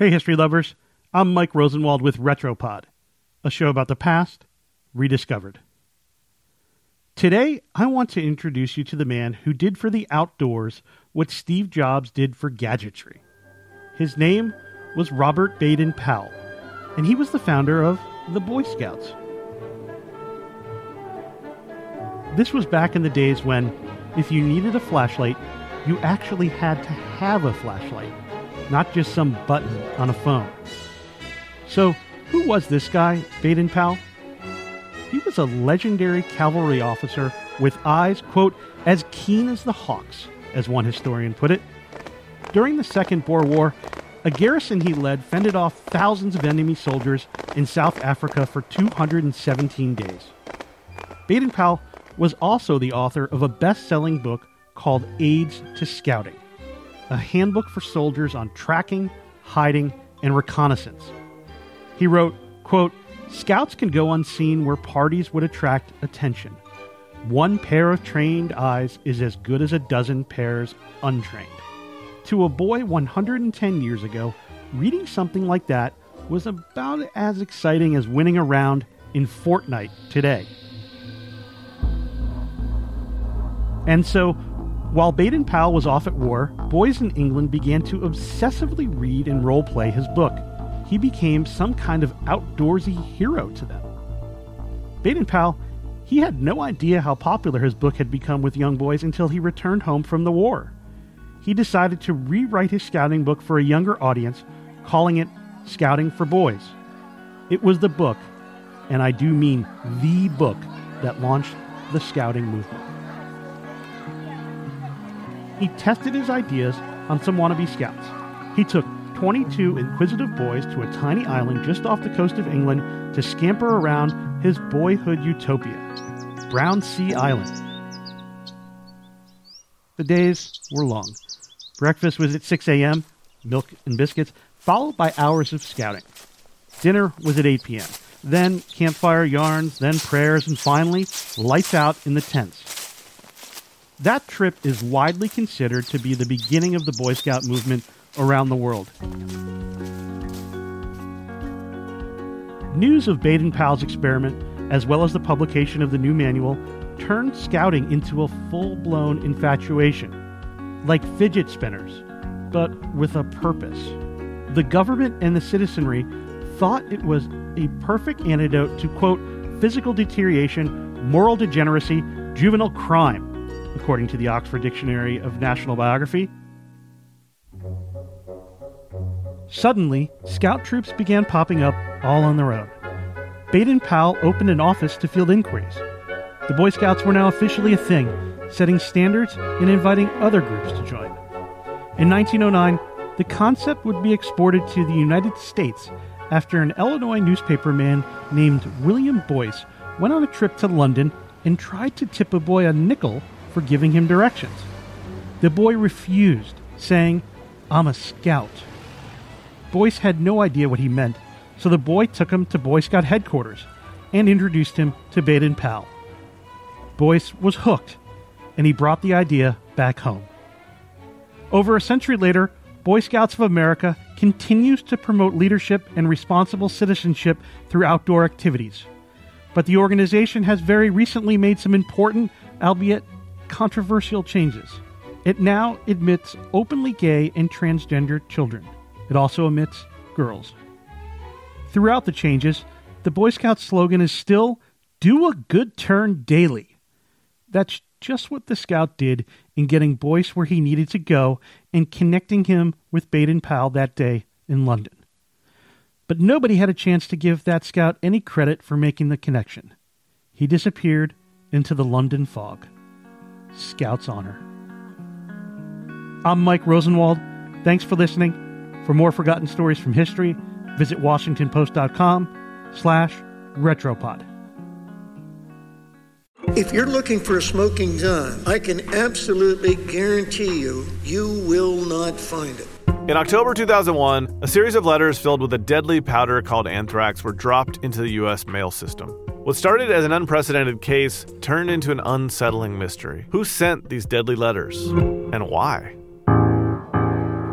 Hey, history lovers. I'm Mike Rosenwald with Retropod, a show about the past rediscovered. Today, I want to introduce you to the man who did for the outdoors what Steve Jobs did for gadgetry. His name was Robert Baden Powell, and he was the founder of the Boy Scouts. This was back in the days when, if you needed a flashlight, you actually had to have a flashlight not just some button on a phone. So, who was this guy, Baden Powell? He was a legendary cavalry officer with eyes, quote, as keen as the hawks, as one historian put it. During the Second Boer War, a garrison he led fended off thousands of enemy soldiers in South Africa for 217 days. Baden Powell was also the author of a best selling book called Aids to Scouting a handbook for soldiers on tracking, hiding, and reconnaissance. He wrote, quote, Scouts can go unseen where parties would attract attention. One pair of trained eyes is as good as a dozen pairs untrained. To a boy 110 years ago, reading something like that was about as exciting as winning a round in Fortnite today. And so, while Baden Powell was off at war, boys in England began to obsessively read and roleplay his book. He became some kind of outdoorsy hero to them. Baden Powell, he had no idea how popular his book had become with young boys until he returned home from the war. He decided to rewrite his scouting book for a younger audience, calling it Scouting for Boys. It was the book, and I do mean the book, that launched the scouting movement he tested his ideas on some wannabe scouts. He took 22 inquisitive boys to a tiny island just off the coast of England to scamper around his boyhood utopia, Brownsea Island. The days were long. Breakfast was at 6 a.m., milk and biscuits, followed by hours of scouting. Dinner was at 8 p.m., then campfire yarns, then prayers, and finally, lights out in the tents. That trip is widely considered to be the beginning of the Boy Scout movement around the world. News of Baden Powell's experiment, as well as the publication of the new manual, turned scouting into a full blown infatuation, like fidget spinners, but with a purpose. The government and the citizenry thought it was a perfect antidote to, quote, physical deterioration, moral degeneracy, juvenile crime, according to the Oxford Dictionary of National Biography. Suddenly, scout troops began popping up all on their own. Baden Powell opened an office to field inquiries. The Boy Scouts were now officially a thing, setting standards and inviting other groups to join. In 1909, the concept would be exported to the United States after an Illinois newspaperman named William Boyce went on a trip to London and tried to tip a boy a nickel for giving him directions. The boy refused, saying, I'm a scout. Boyce had no idea what he meant, so the boy took him to Boy Scout headquarters and introduced him to Baden Powell. Boyce was hooked, and he brought the idea back home. Over a century later, Boy Scouts of America continues to promote leadership and responsible citizenship through outdoor activities. But the organization has very recently made some important, albeit controversial changes. It now admits openly gay and transgender children. It also admits girls. Throughout the changes, the Boy Scout slogan is still do a good turn daily. That's just what the Scout did in getting Boyce where he needed to go and connecting him with Baden Powell that day in London. But nobody had a chance to give that Scout any credit for making the connection. He disappeared into the London fog. Scout's Honor. I'm Mike Rosenwald. Thanks for listening. For more forgotten stories from history, visit washingtonpost.com slash retropod. If you're looking for a smoking gun, I can absolutely guarantee you, you will not find it. In October 2001, a series of letters filled with a deadly powder called anthrax were dropped into the U.S. mail system. What started as an unprecedented case turned into an unsettling mystery. Who sent these deadly letters? And why?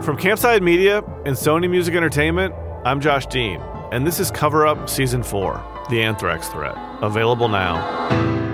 From Campside Media and Sony Music Entertainment, I'm Josh Dean, and this is Cover Up Season 4 The Anthrax Threat. Available now.